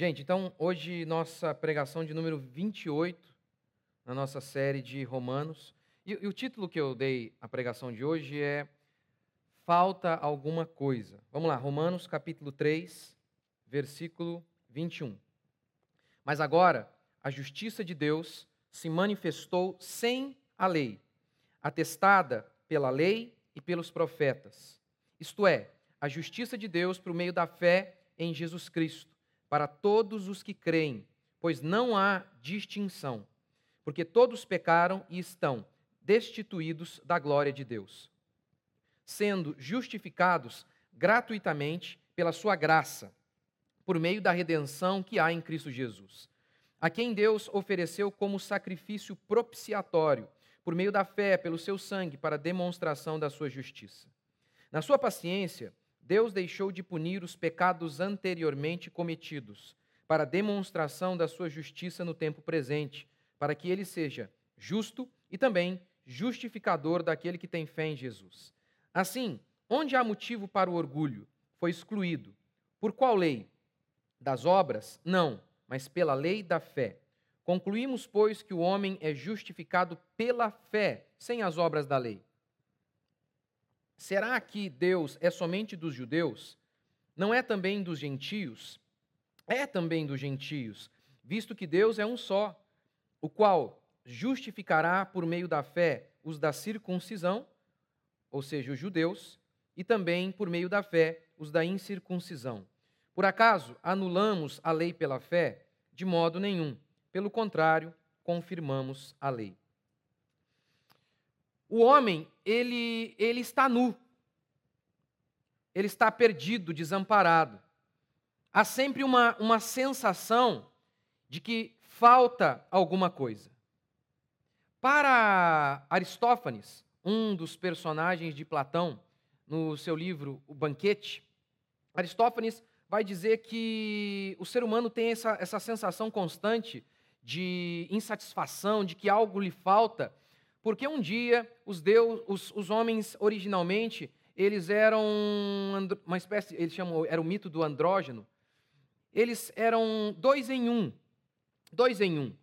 Gente, então hoje nossa pregação de número 28 na nossa série de Romanos. E, e o título que eu dei à pregação de hoje é Falta alguma coisa. Vamos lá, Romanos capítulo 3, versículo 21. Mas agora a justiça de Deus se manifestou sem a lei, atestada pela lei e pelos profetas. Isto é, a justiça de Deus por meio da fé em Jesus Cristo, para todos os que creem, pois não há distinção, porque todos pecaram e estão destituídos da glória de Deus, sendo justificados gratuitamente pela sua graça, por meio da redenção que há em Cristo Jesus a quem Deus ofereceu como sacrifício propiciatório, por meio da fé, pelo seu sangue, para demonstração da sua justiça. Na sua paciência, Deus deixou de punir os pecados anteriormente cometidos, para demonstração da sua justiça no tempo presente, para que ele seja justo e também justificador daquele que tem fé em Jesus. Assim, onde há motivo para o orgulho, foi excluído. Por qual lei? Das obras? Não mas pela lei da fé. Concluímos, pois, que o homem é justificado pela fé, sem as obras da lei. Será que Deus é somente dos judeus? Não é também dos gentios? É também dos gentios, visto que Deus é um só, o qual justificará por meio da fé os da circuncisão, ou seja, os judeus, e também por meio da fé os da incircuncisão. Por acaso anulamos a lei pela fé? De modo nenhum. Pelo contrário, confirmamos a lei. O homem, ele, ele está nu. Ele está perdido, desamparado. Há sempre uma, uma sensação de que falta alguma coisa. Para Aristófanes, um dos personagens de Platão, no seu livro O Banquete, Aristófanes vai dizer que o ser humano tem essa, essa sensação constante de insatisfação, de que algo lhe falta, porque um dia os, deus, os, os homens originalmente eles eram uma espécie, eles chamam, era o mito do andrógeno. Eles eram dois em um, dois em um,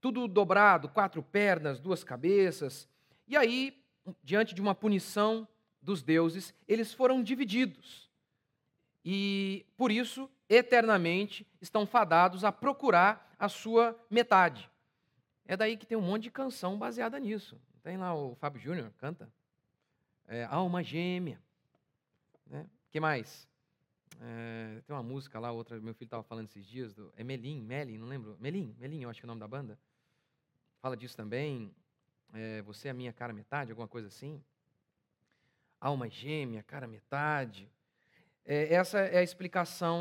tudo dobrado, quatro pernas, duas cabeças. E aí, diante de uma punição dos deuses, eles foram divididos e, por isso, eternamente estão fadados a procurar a sua metade. É daí que tem um monte de canção baseada nisso. Tem lá o Fábio Júnior, canta. É, Alma Gêmea. Né? que mais? É, tem uma música lá, outra, meu filho estava falando esses dias, do, é Melim, não lembro. Melim, Melim, eu acho que é o nome da banda. Fala disso também. É, você é a minha cara metade, alguma coisa assim. Alma gêmea, cara metade. É, essa é a explicação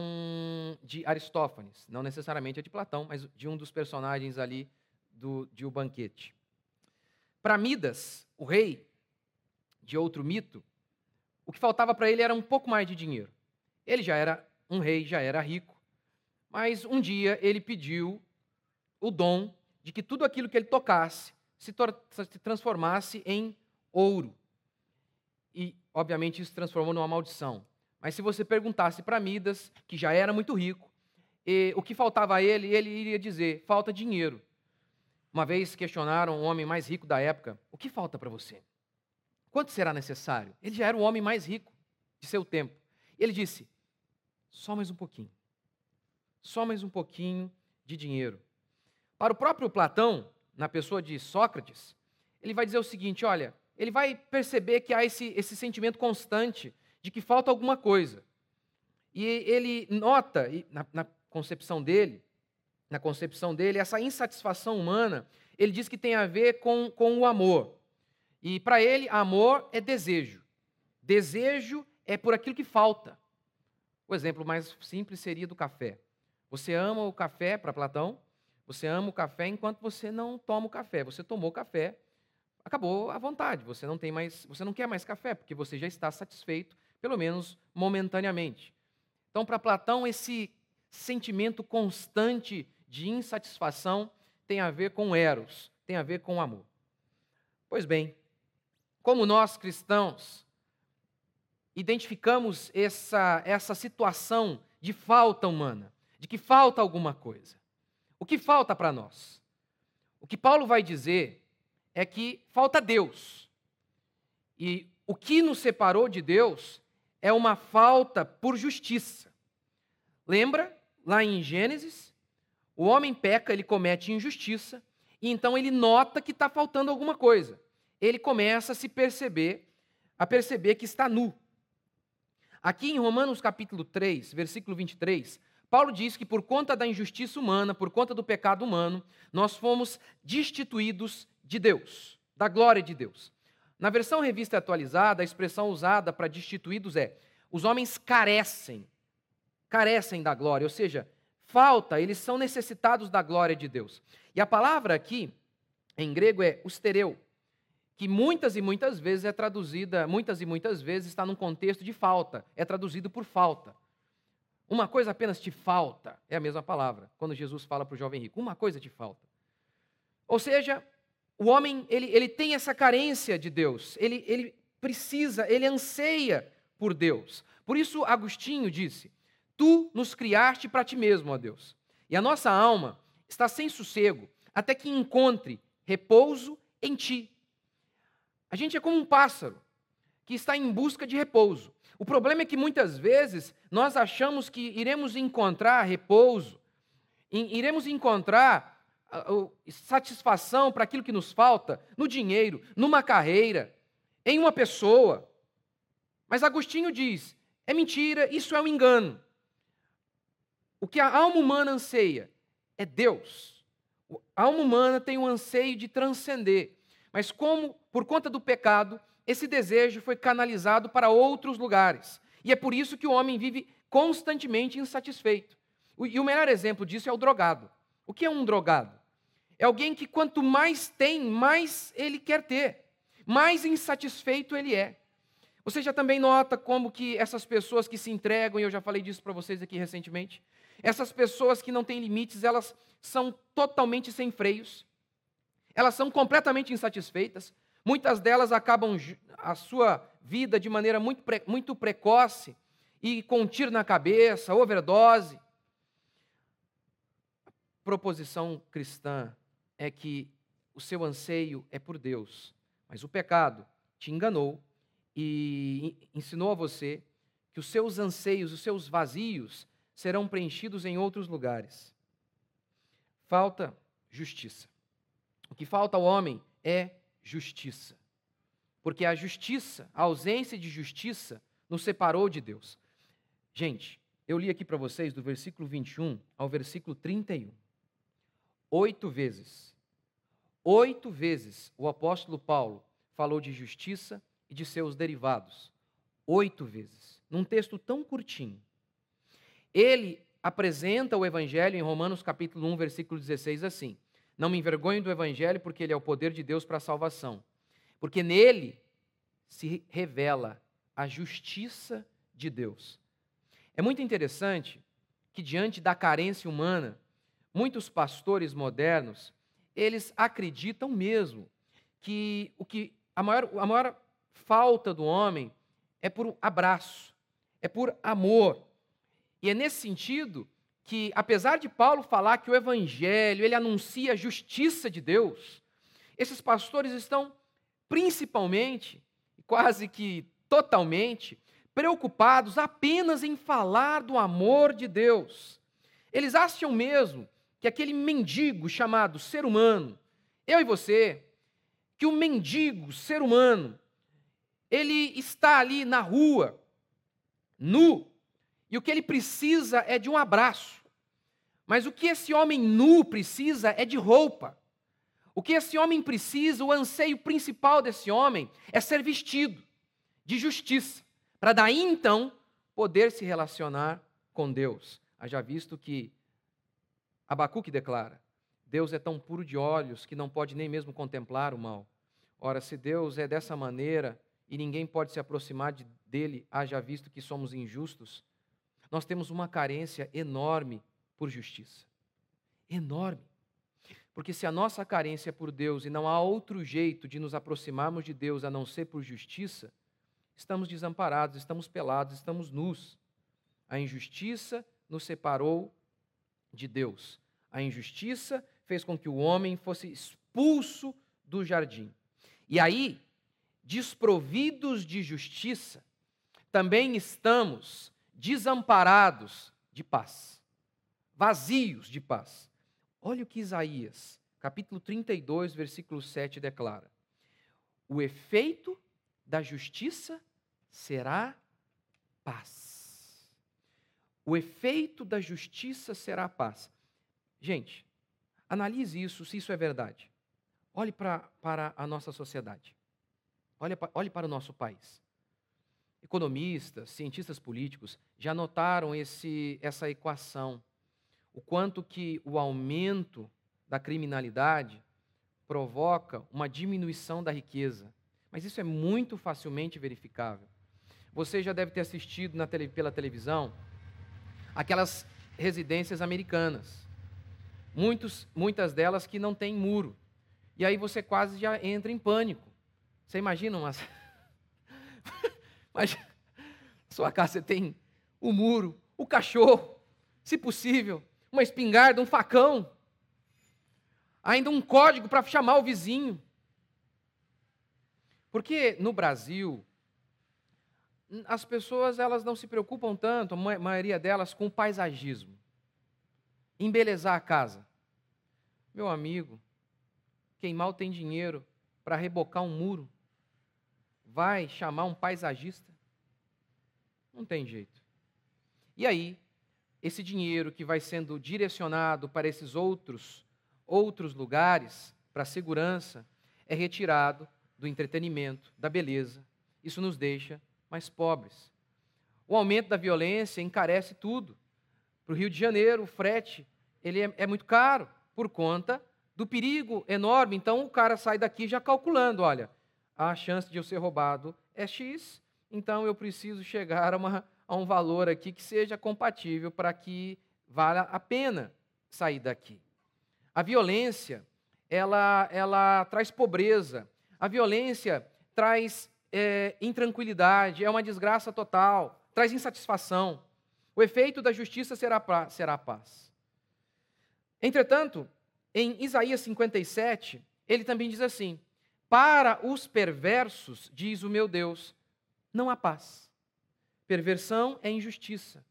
de Aristófanes, não necessariamente a de Platão, mas de um dos personagens ali do, de O Banquete. Para Midas, o rei de outro mito, o que faltava para ele era um pouco mais de dinheiro. Ele já era um rei, já era rico, mas um dia ele pediu o dom de que tudo aquilo que ele tocasse se, se transformasse em ouro. E, obviamente, isso transformou numa maldição. Mas se você perguntasse para Midas, que já era muito rico, o que faltava a ele, ele iria dizer: falta dinheiro. Uma vez questionaram o homem mais rico da época: o que falta para você? Quanto será necessário? Ele já era o homem mais rico de seu tempo. Ele disse: só mais um pouquinho. Só mais um pouquinho de dinheiro. Para o próprio Platão, na pessoa de Sócrates, ele vai dizer o seguinte: olha, ele vai perceber que há esse, esse sentimento constante de que falta alguma coisa. E ele nota, na, na concepção dele, na concepção dele, essa insatisfação humana, ele diz que tem a ver com, com o amor. E para ele, amor é desejo. Desejo é por aquilo que falta. O exemplo mais simples seria do café. Você ama o café, para Platão, você ama o café enquanto você não toma o café. Você tomou o café, acabou a vontade. Você não tem mais, você não quer mais café, porque você já está satisfeito pelo menos momentaneamente. Então, para Platão, esse sentimento constante de insatisfação tem a ver com eros, tem a ver com amor. Pois bem, como nós cristãos identificamos essa, essa situação de falta humana, de que falta alguma coisa. O que falta para nós? O que Paulo vai dizer é que falta Deus. E o que nos separou de Deus é uma falta por justiça. Lembra lá em Gênesis? O homem peca, ele comete injustiça, e então ele nota que está faltando alguma coisa. Ele começa a se perceber, a perceber que está nu. Aqui em Romanos capítulo 3, versículo 23, Paulo diz que por conta da injustiça humana, por conta do pecado humano, nós fomos destituídos de Deus, da glória de Deus. Na versão revista atualizada, a expressão usada para destituídos é: os homens carecem, carecem da glória, ou seja, falta, eles são necessitados da glória de Deus. E a palavra aqui, em grego, é ustereu, que muitas e muitas vezes é traduzida, muitas e muitas vezes está num contexto de falta, é traduzido por falta. Uma coisa apenas te falta, é a mesma palavra, quando Jesus fala para o jovem rico: uma coisa te falta. Ou seja, o homem ele, ele tem essa carência de Deus, ele, ele precisa, ele anseia por Deus. Por isso, Agostinho disse: Tu nos criaste para ti mesmo, ó Deus. E a nossa alma está sem sossego até que encontre repouso em ti. A gente é como um pássaro que está em busca de repouso. O problema é que muitas vezes nós achamos que iremos encontrar repouso, iremos encontrar satisfação para aquilo que nos falta no dinheiro, numa carreira, em uma pessoa. Mas Agostinho diz: é mentira, isso é um engano. O que a alma humana anseia é Deus. A alma humana tem um anseio de transcender. Mas como, por conta do pecado, esse desejo foi canalizado para outros lugares. E é por isso que o homem vive constantemente insatisfeito. E o melhor exemplo disso é o drogado. O que é um drogado? É alguém que quanto mais tem, mais ele quer ter, mais insatisfeito ele é. Você já também nota como que essas pessoas que se entregam, e eu já falei disso para vocês aqui recentemente, essas pessoas que não têm limites, elas são totalmente sem freios, elas são completamente insatisfeitas, Muitas delas acabam a sua vida de maneira muito, pre, muito precoce e com um tiro na cabeça, overdose. A proposição cristã é que o seu anseio é por Deus, mas o pecado te enganou e ensinou a você que os seus anseios, os seus vazios serão preenchidos em outros lugares. Falta justiça. O que falta ao homem é justiça. Porque a justiça, a ausência de justiça, nos separou de Deus. Gente, eu li aqui para vocês do versículo 21 ao versículo 31. Oito vezes. Oito vezes o apóstolo Paulo falou de justiça e de seus derivados. Oito vezes. Num texto tão curtinho. Ele apresenta o evangelho em Romanos capítulo 1, versículo 16 assim: não me envergonho do Evangelho, porque ele é o poder de Deus para a salvação. Porque nele se revela a justiça de Deus. É muito interessante que, diante da carência humana, muitos pastores modernos, eles acreditam mesmo que o que a maior, a maior falta do homem é por abraço, é por amor. E é nesse sentido que, apesar de Paulo falar que o evangelho, ele anuncia a justiça de Deus, esses pastores estão principalmente, quase que totalmente, preocupados apenas em falar do amor de Deus. Eles acham mesmo que aquele mendigo chamado ser humano, eu e você, que o mendigo ser humano, ele está ali na rua, nu, e o que ele precisa é de um abraço. Mas o que esse homem nu precisa é de roupa. O que esse homem precisa, o anseio principal desse homem, é ser vestido de justiça, para daí então poder se relacionar com Deus. Haja visto que Abacuque declara: Deus é tão puro de olhos que não pode nem mesmo contemplar o mal. Ora, se Deus é dessa maneira e ninguém pode se aproximar de, dele, haja visto que somos injustos, nós temos uma carência enorme por justiça. Enorme. Porque se a nossa carência é por Deus e não há outro jeito de nos aproximarmos de Deus a não ser por justiça, estamos desamparados, estamos pelados, estamos nus. A injustiça nos separou de Deus. A injustiça fez com que o homem fosse expulso do jardim. E aí, desprovidos de justiça, também estamos desamparados de paz, vazios de paz. Olha o que Isaías, capítulo 32, versículo 7 declara: O efeito da justiça será paz. O efeito da justiça será paz. Gente, analise isso, se isso é verdade. Olhe pra, para a nossa sociedade. Olhe, olhe para o nosso país. Economistas, cientistas políticos já notaram esse, essa equação. O quanto que o aumento da criminalidade provoca uma diminuição da riqueza. Mas isso é muito facilmente verificável. Você já deve ter assistido tele, pela televisão aquelas residências americanas. Muitos, muitas delas que não têm muro. E aí você quase já entra em pânico. Você imagina uma. Mas sua casa você tem o muro, o cachorro, se possível, uma espingarda, um facão, ainda um código para chamar o vizinho. Porque no Brasil, as pessoas elas não se preocupam tanto, a maioria delas, com o paisagismo. Embelezar a casa. Meu amigo, quem mal tem dinheiro para rebocar um muro, vai chamar um paisagista? Não tem jeito. E aí, esse dinheiro que vai sendo direcionado para esses outros outros lugares, para a segurança, é retirado do entretenimento, da beleza. Isso nos deixa mais pobres. O aumento da violência encarece tudo. Para o Rio de Janeiro, o frete ele é, é muito caro por conta do perigo enorme. Então o cara sai daqui já calculando, olha, a chance de eu ser roubado é X, então eu preciso chegar a, uma, a um valor aqui que seja compatível para que valha a pena sair daqui. A violência, ela, ela traz pobreza. A violência traz é, intranquilidade, é uma desgraça total, traz insatisfação. O efeito da justiça será, pra, será paz. Entretanto, em Isaías 57, ele também diz assim: Para os perversos, diz o meu Deus, não há paz. Perversão é injustiça.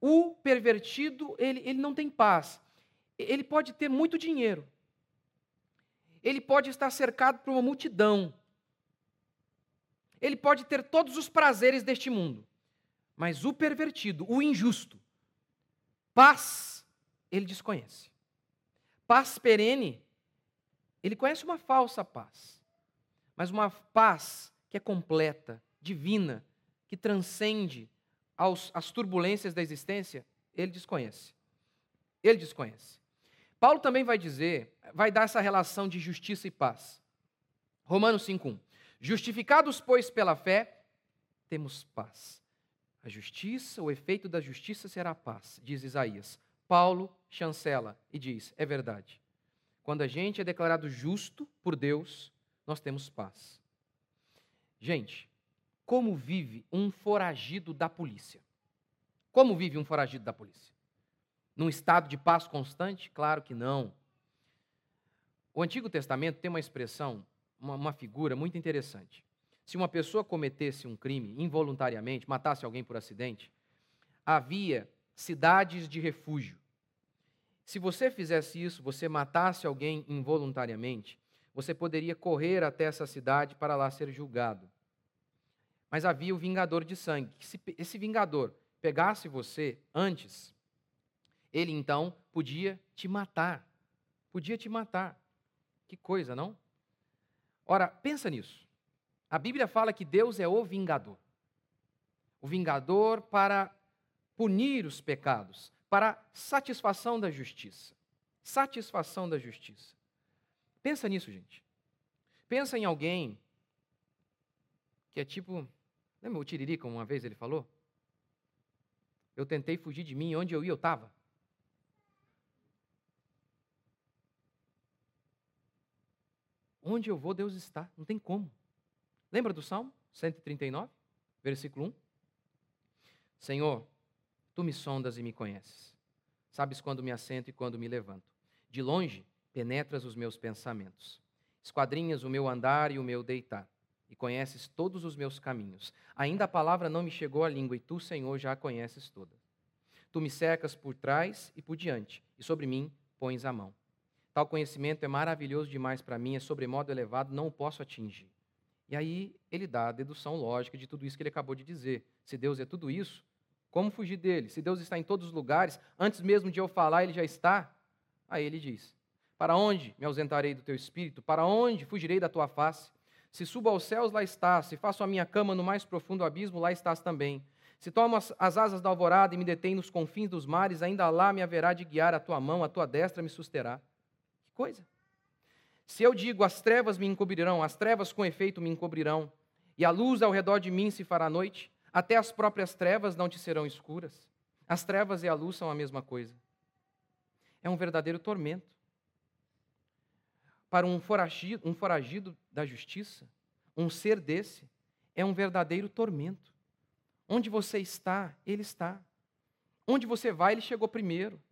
O pervertido, ele, ele não tem paz. Ele pode ter muito dinheiro. Ele pode estar cercado por uma multidão. Ele pode ter todos os prazeres deste mundo, mas o pervertido, o injusto, paz, ele desconhece. Paz perene, ele conhece uma falsa paz, mas uma paz que é completa, divina, que transcende aos, as turbulências da existência, ele desconhece. Ele desconhece. Paulo também vai dizer, vai dar essa relação de justiça e paz. Romanos 5:1. Justificados, pois, pela fé, temos paz. A justiça, o efeito da justiça será paz, diz Isaías. Paulo chancela e diz: é verdade. Quando a gente é declarado justo por Deus, nós temos paz. Gente, como vive um foragido da polícia? Como vive um foragido da polícia? Num estado de paz constante? Claro que não. O Antigo Testamento tem uma expressão uma, uma figura muito interessante. Se uma pessoa cometesse um crime involuntariamente, matasse alguém por acidente, havia cidades de refúgio. Se você fizesse isso, você matasse alguém involuntariamente, você poderia correr até essa cidade para lá ser julgado. Mas havia o vingador de sangue. Se esse vingador pegasse você antes, ele então podia te matar. Podia te matar. Que coisa, não? Ora, pensa nisso. A Bíblia fala que Deus é o vingador. O vingador para punir os pecados, para satisfação da justiça. Satisfação da justiça. Pensa nisso, gente. Pensa em alguém que é tipo. Lembra o Tiririca, uma vez ele falou? Eu tentei fugir de mim, onde eu ia, eu estava. Onde eu vou, Deus está. Não tem como. Lembra do Salmo 139, versículo 1? Senhor, tu me sondas e me conheces. Sabes quando me assento e quando me levanto. De longe, penetras os meus pensamentos. Esquadrinhas o meu andar e o meu deitar. E conheces todos os meus caminhos. Ainda a palavra não me chegou à língua, e tu, Senhor, já a conheces toda. Tu me cercas por trás e por diante, e sobre mim pões a mão. Tal conhecimento é maravilhoso demais para mim, é sobremodo elevado, não o posso atingir. E aí ele dá a dedução lógica de tudo isso que ele acabou de dizer. Se Deus é tudo isso, como fugir dele? Se Deus está em todos os lugares, antes mesmo de eu falar, ele já está. Aí ele diz: Para onde me ausentarei do teu espírito? Para onde fugirei da tua face? Se subo aos céus, lá estás. Se faço a minha cama no mais profundo abismo, lá estás também. Se tomo as, asas da alvorada e me detém nos confins dos mares, ainda lá me haverá de guiar a tua mão, a tua destra me susterá coisa. Se eu digo, as trevas me encobrirão, as trevas com efeito me encobrirão, e a luz ao redor de mim se fará noite, até as próprias trevas não te serão escuras. As trevas e a luz são a mesma coisa. É um verdadeiro tormento. Para um foragido, um foragido da justiça, um ser desse, é um verdadeiro tormento. Onde você está, ele está. Onde você vai, ele chegou primeiro.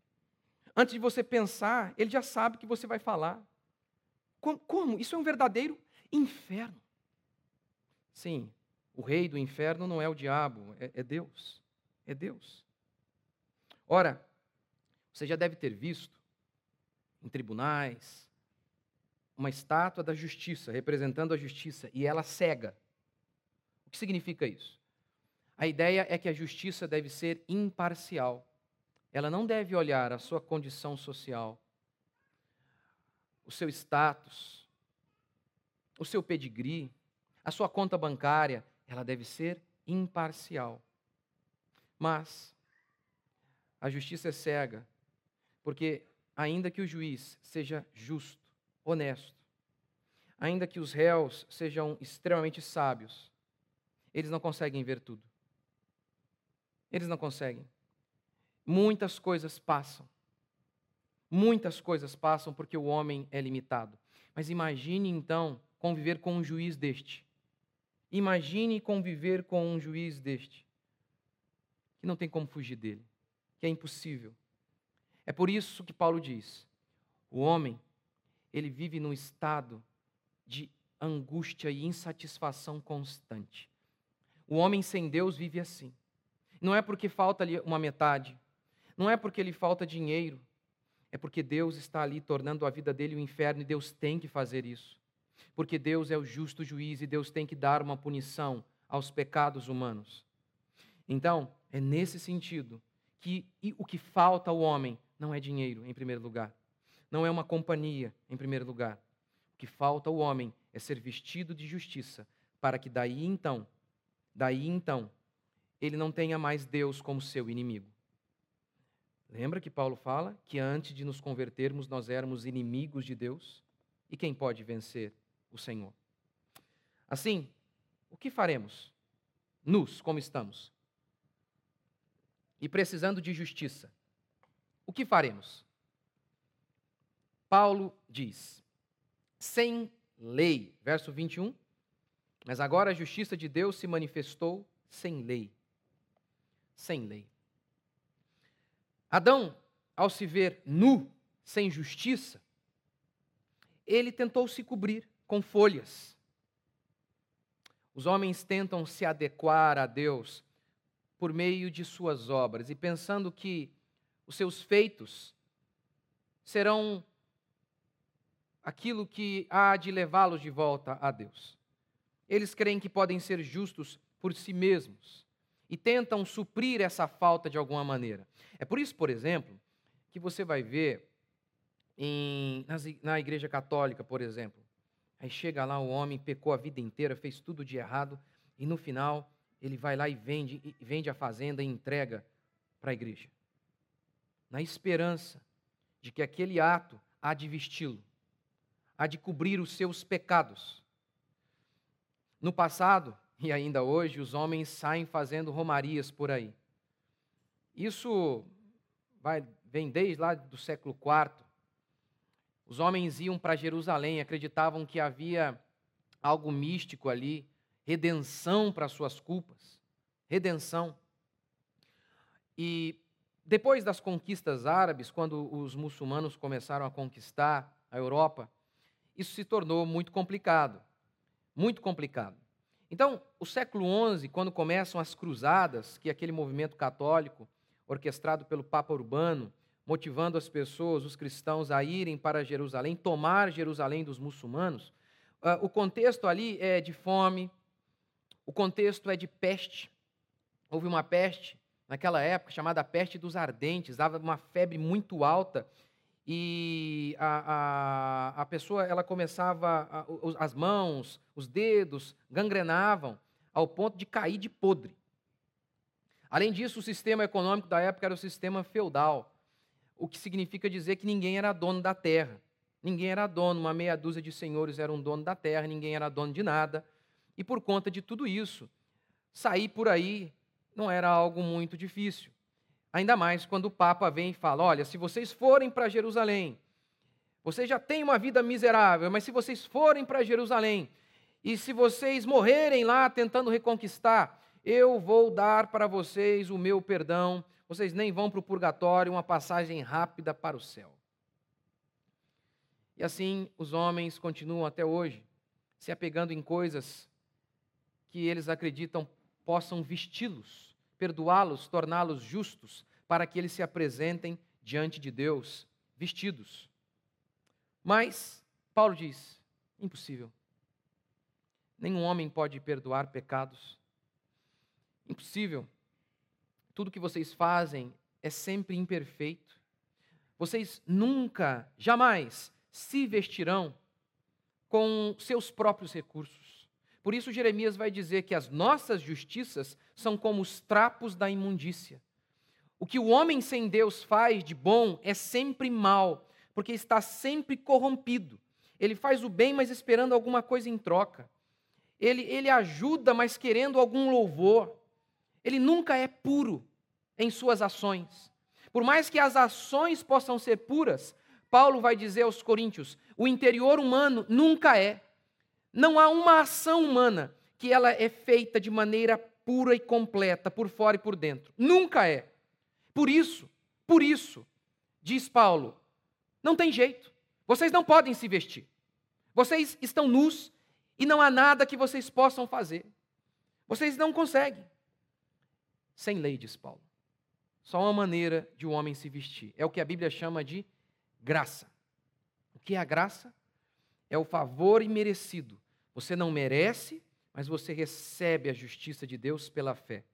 Antes de você pensar, ele já sabe que você vai falar. Como? Isso é um verdadeiro inferno. Sim, o rei do inferno não é o diabo, é, é Deus. É Deus. Ora, você já deve ter visto em tribunais uma estátua da justiça, representando a justiça, e ela cega. O que significa isso? A ideia é que a justiça deve ser imparcial ela não deve olhar a sua condição social, o seu status, o seu pedigree, a sua conta bancária, ela deve ser imparcial. Mas a justiça é cega, porque ainda que o juiz seja justo, honesto, ainda que os réus sejam extremamente sábios, eles não conseguem ver tudo. Eles não conseguem. Muitas coisas passam. Muitas coisas passam porque o homem é limitado. Mas imagine então conviver com um juiz deste. Imagine conviver com um juiz deste. Que não tem como fugir dele. Que é impossível. É por isso que Paulo diz: o homem, ele vive num estado de angústia e insatisfação constante. O homem sem Deus vive assim. Não é porque falta ali uma metade, não é porque lhe falta dinheiro, é porque Deus está ali tornando a vida dele um inferno e Deus tem que fazer isso. Porque Deus é o justo juiz e Deus tem que dar uma punição aos pecados humanos. Então, é nesse sentido que o que falta ao homem não é dinheiro, em primeiro lugar. Não é uma companhia, em primeiro lugar. O que falta ao homem é ser vestido de justiça, para que daí então, daí então, ele não tenha mais Deus como seu inimigo. Lembra que Paulo fala que antes de nos convertermos nós éramos inimigos de Deus? E quem pode vencer? O Senhor. Assim, o que faremos? Nus, como estamos. E precisando de justiça. O que faremos? Paulo diz: sem lei, verso 21. Mas agora a justiça de Deus se manifestou sem lei. Sem lei. Adão, ao se ver nu, sem justiça, ele tentou se cobrir com folhas. Os homens tentam se adequar a Deus por meio de suas obras e pensando que os seus feitos serão aquilo que há de levá-los de volta a Deus. Eles creem que podem ser justos por si mesmos e tentam suprir essa falta de alguma maneira. É por isso, por exemplo, que você vai ver em, na Igreja Católica, por exemplo. Aí chega lá o homem, pecou a vida inteira, fez tudo de errado, e no final ele vai lá e vende, vende a fazenda e entrega para a igreja. Na esperança de que aquele ato há de vesti-lo, há de cobrir os seus pecados. No passado, e ainda hoje, os homens saem fazendo romarias por aí. Isso vai, vem desde lá do século IV. Os homens iam para Jerusalém, acreditavam que havia algo místico ali, redenção para suas culpas. Redenção. E depois das conquistas árabes, quando os muçulmanos começaram a conquistar a Europa, isso se tornou muito complicado. Muito complicado. Então, o século XI, quando começam as cruzadas, que é aquele movimento católico orquestrado pelo Papa Urbano, motivando as pessoas, os cristãos, a irem para Jerusalém, tomar Jerusalém dos muçulmanos, uh, o contexto ali é de fome, o contexto é de peste. Houve uma peste naquela época chamada peste dos ardentes, dava uma febre muito alta e a, a, a pessoa ela começava, a, as mãos, os dedos gangrenavam ao ponto de cair de podre. Além disso, o sistema econômico da época era o sistema feudal, o que significa dizer que ninguém era dono da terra. Ninguém era dono, uma meia dúzia de senhores eram dono da terra, ninguém era dono de nada. E por conta de tudo isso, sair por aí não era algo muito difícil. Ainda mais quando o Papa vem e fala: olha, se vocês forem para Jerusalém, vocês já têm uma vida miserável, mas se vocês forem para Jerusalém e se vocês morrerem lá tentando reconquistar, eu vou dar para vocês o meu perdão, vocês nem vão para o purgatório, uma passagem rápida para o céu. E assim os homens continuam até hoje, se apegando em coisas que eles acreditam possam vesti-los, perdoá-los, torná-los justos, para que eles se apresentem diante de Deus vestidos. Mas, Paulo diz: impossível. Nenhum homem pode perdoar pecados. Impossível. Tudo que vocês fazem é sempre imperfeito. Vocês nunca, jamais se vestirão com seus próprios recursos. Por isso, Jeremias vai dizer que as nossas justiças são como os trapos da imundícia. O que o homem sem Deus faz de bom é sempre mal, porque está sempre corrompido. Ele faz o bem, mas esperando alguma coisa em troca. Ele, ele ajuda, mas querendo algum louvor. Ele nunca é puro em suas ações. Por mais que as ações possam ser puras, Paulo vai dizer aos Coríntios: o interior humano nunca é. Não há uma ação humana que ela é feita de maneira pura e completa, por fora e por dentro. Nunca é. Por isso, por isso, diz Paulo, não tem jeito. Vocês não podem se vestir. Vocês estão nus e não há nada que vocês possam fazer. Vocês não conseguem. Sem lei, diz Paulo. Só uma maneira de um homem se vestir. É o que a Bíblia chama de graça. O que é a graça? É o favor imerecido. Você não merece, mas você recebe a justiça de Deus pela fé.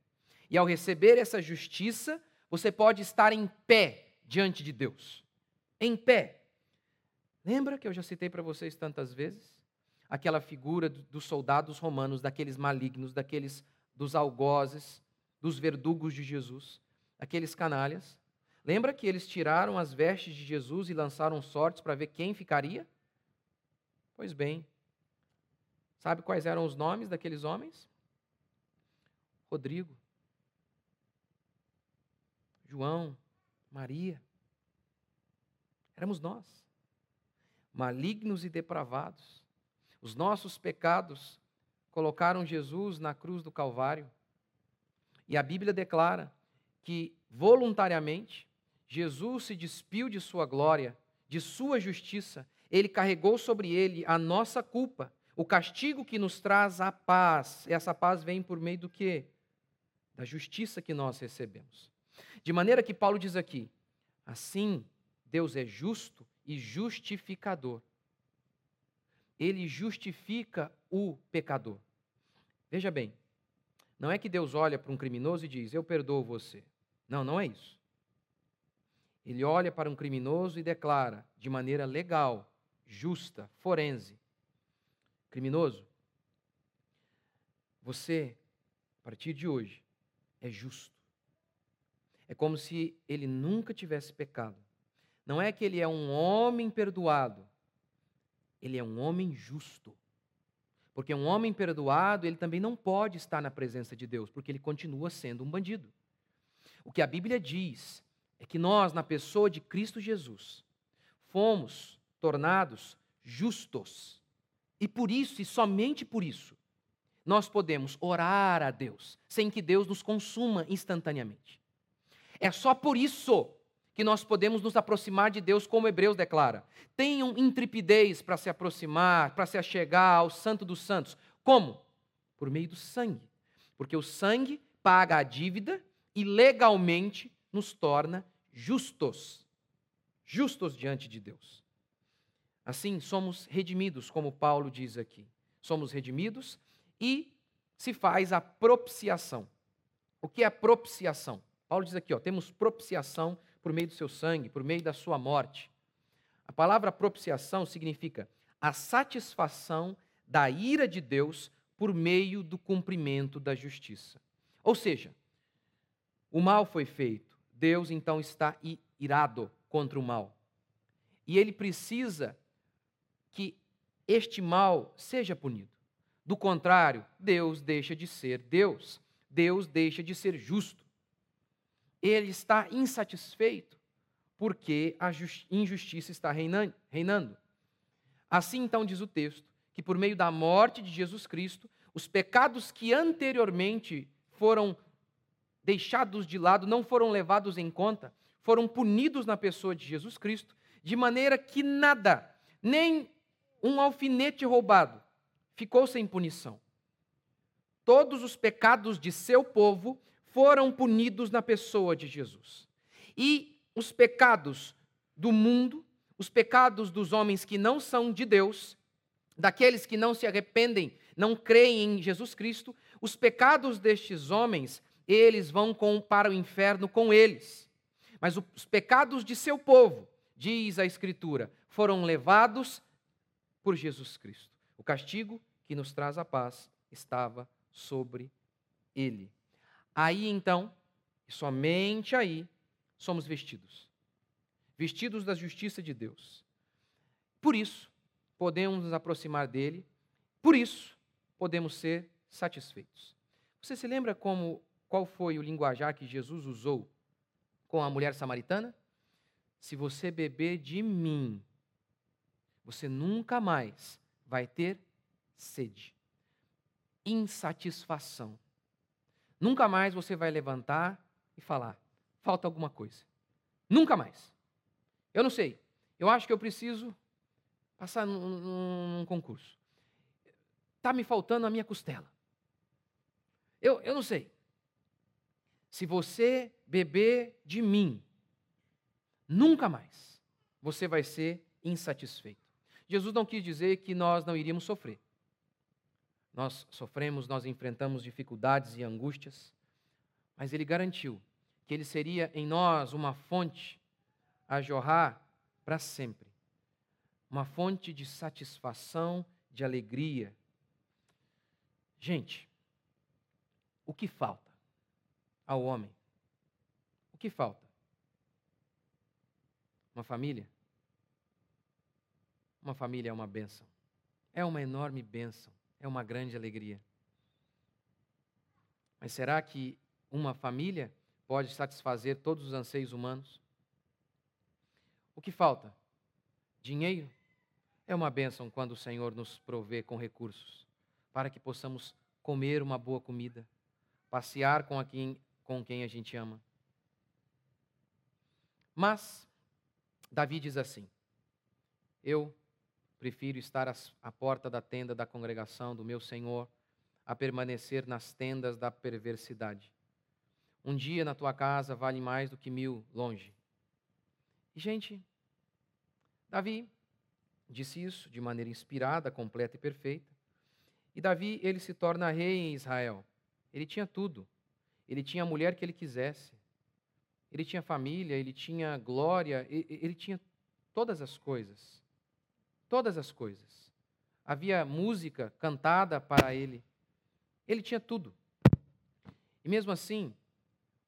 E ao receber essa justiça, você pode estar em pé diante de Deus. Em pé. Lembra que eu já citei para vocês tantas vezes? Aquela figura dos soldados romanos, daqueles malignos, daqueles dos algozes, dos verdugos de Jesus, aqueles canalhas. Lembra que eles tiraram as vestes de Jesus e lançaram sortes para ver quem ficaria? Pois bem, sabe quais eram os nomes daqueles homens? Rodrigo, João, Maria. Éramos nós, malignos e depravados. Os nossos pecados colocaram Jesus na cruz do Calvário. E a Bíblia declara que, voluntariamente, Jesus se despiu de sua glória, de sua justiça, ele carregou sobre ele a nossa culpa, o castigo que nos traz a paz. E essa paz vem por meio do quê? Da justiça que nós recebemos. De maneira que Paulo diz aqui: assim, Deus é justo e justificador. Ele justifica o pecador. Veja bem, não é que Deus olha para um criminoso e diz: Eu perdoo você. Não, não é isso. Ele olha para um criminoso e declara, de maneira legal, justa, forense: Criminoso, você, a partir de hoje, é justo. É como se ele nunca tivesse pecado. Não é que ele é um homem perdoado, ele é um homem justo. Porque um homem perdoado, ele também não pode estar na presença de Deus, porque ele continua sendo um bandido. O que a Bíblia diz é que nós, na pessoa de Cristo Jesus, fomos tornados justos. E por isso, e somente por isso, nós podemos orar a Deus, sem que Deus nos consuma instantaneamente. É só por isso que nós podemos nos aproximar de Deus, como Hebreus declara. Tenham intrepidez para se aproximar, para se achegar ao Santo dos Santos. Como? Por meio do sangue. Porque o sangue paga a dívida e legalmente nos torna justos. Justos diante de Deus. Assim, somos redimidos, como Paulo diz aqui. Somos redimidos e se faz a propiciação. O que é propiciação? Paulo diz aqui, ó, temos propiciação por meio do seu sangue, por meio da sua morte. A palavra propiciação significa a satisfação da ira de Deus por meio do cumprimento da justiça. Ou seja, o mal foi feito, Deus então está irado contra o mal. E ele precisa que este mal seja punido. Do contrário, Deus deixa de ser Deus. Deus deixa de ser justo ele está insatisfeito porque a injustiça está reinando. Assim, então, diz o texto, que por meio da morte de Jesus Cristo, os pecados que anteriormente foram deixados de lado, não foram levados em conta, foram punidos na pessoa de Jesus Cristo, de maneira que nada, nem um alfinete roubado, ficou sem punição. Todos os pecados de seu povo foram punidos na pessoa de Jesus. E os pecados do mundo, os pecados dos homens que não são de Deus, daqueles que não se arrependem, não creem em Jesus Cristo, os pecados destes homens, eles vão com, para o inferno com eles. Mas os pecados de seu povo, diz a Escritura, foram levados por Jesus Cristo. O castigo que nos traz a paz estava sobre ele. Aí então, somente aí, somos vestidos. Vestidos da justiça de Deus. Por isso, podemos nos aproximar dele, por isso, podemos ser satisfeitos. Você se lembra como qual foi o linguajar que Jesus usou com a mulher samaritana? Se você beber de mim, você nunca mais vai ter sede, insatisfação. Nunca mais você vai levantar e falar: falta alguma coisa. Nunca mais. Eu não sei. Eu acho que eu preciso passar num, num concurso. Está me faltando a minha costela. Eu, eu não sei. Se você beber de mim, nunca mais você vai ser insatisfeito. Jesus não quis dizer que nós não iríamos sofrer nós sofremos, nós enfrentamos dificuldades e angústias, mas Ele garantiu que Ele seria em nós uma fonte a jorrar para sempre uma fonte de satisfação, de alegria. Gente, o que falta ao homem? O que falta? Uma família? Uma família é uma bênção. É uma enorme bênção é uma grande alegria. Mas será que uma família pode satisfazer todos os anseios humanos? O que falta? Dinheiro? É uma bênção quando o Senhor nos provê com recursos para que possamos comer uma boa comida, passear com, quem, com quem a gente ama. Mas, Davi diz assim: Eu Prefiro estar à porta da tenda da congregação do meu Senhor a permanecer nas tendas da perversidade. Um dia na tua casa vale mais do que mil longe. E, gente, Davi disse isso de maneira inspirada, completa e perfeita. E Davi, ele se torna rei em Israel. Ele tinha tudo. Ele tinha a mulher que ele quisesse. Ele tinha família, ele tinha glória, ele tinha todas as coisas todas as coisas. Havia música cantada para ele. Ele tinha tudo. E mesmo assim,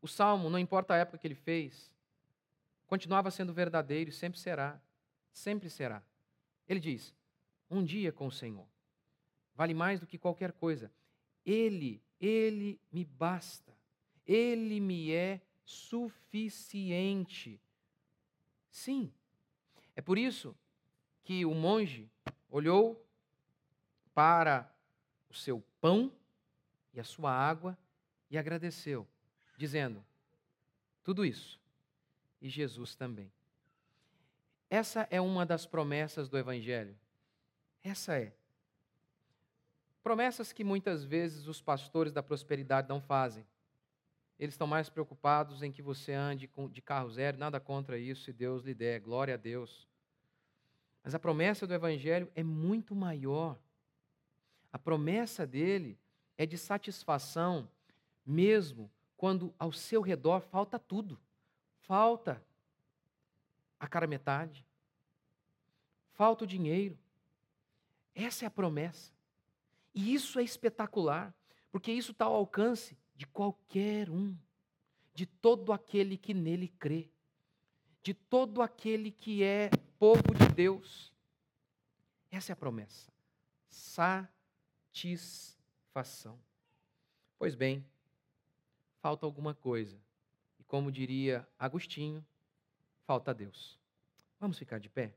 o salmo, não importa a época que ele fez, continuava sendo verdadeiro e sempre será. Sempre será. Ele diz: Um dia com o Senhor vale mais do que qualquer coisa. Ele, ele me basta. Ele me é suficiente. Sim. É por isso que o monge olhou para o seu pão e a sua água e agradeceu, dizendo: Tudo isso. E Jesus também. Essa é uma das promessas do Evangelho. Essa é. Promessas que muitas vezes os pastores da prosperidade não fazem. Eles estão mais preocupados em que você ande de carro zero, nada contra isso, se Deus lhe der, glória a Deus. Mas a promessa do Evangelho é muito maior. A promessa dele é de satisfação, mesmo quando ao seu redor falta tudo. Falta a cara metade, falta o dinheiro. Essa é a promessa. E isso é espetacular, porque isso está ao alcance de qualquer um, de todo aquele que nele crê, de todo aquele que é povo de Deus. Essa é a promessa. Satisfação. Pois bem, falta alguma coisa. E como diria Agostinho, falta Deus. Vamos ficar de pé?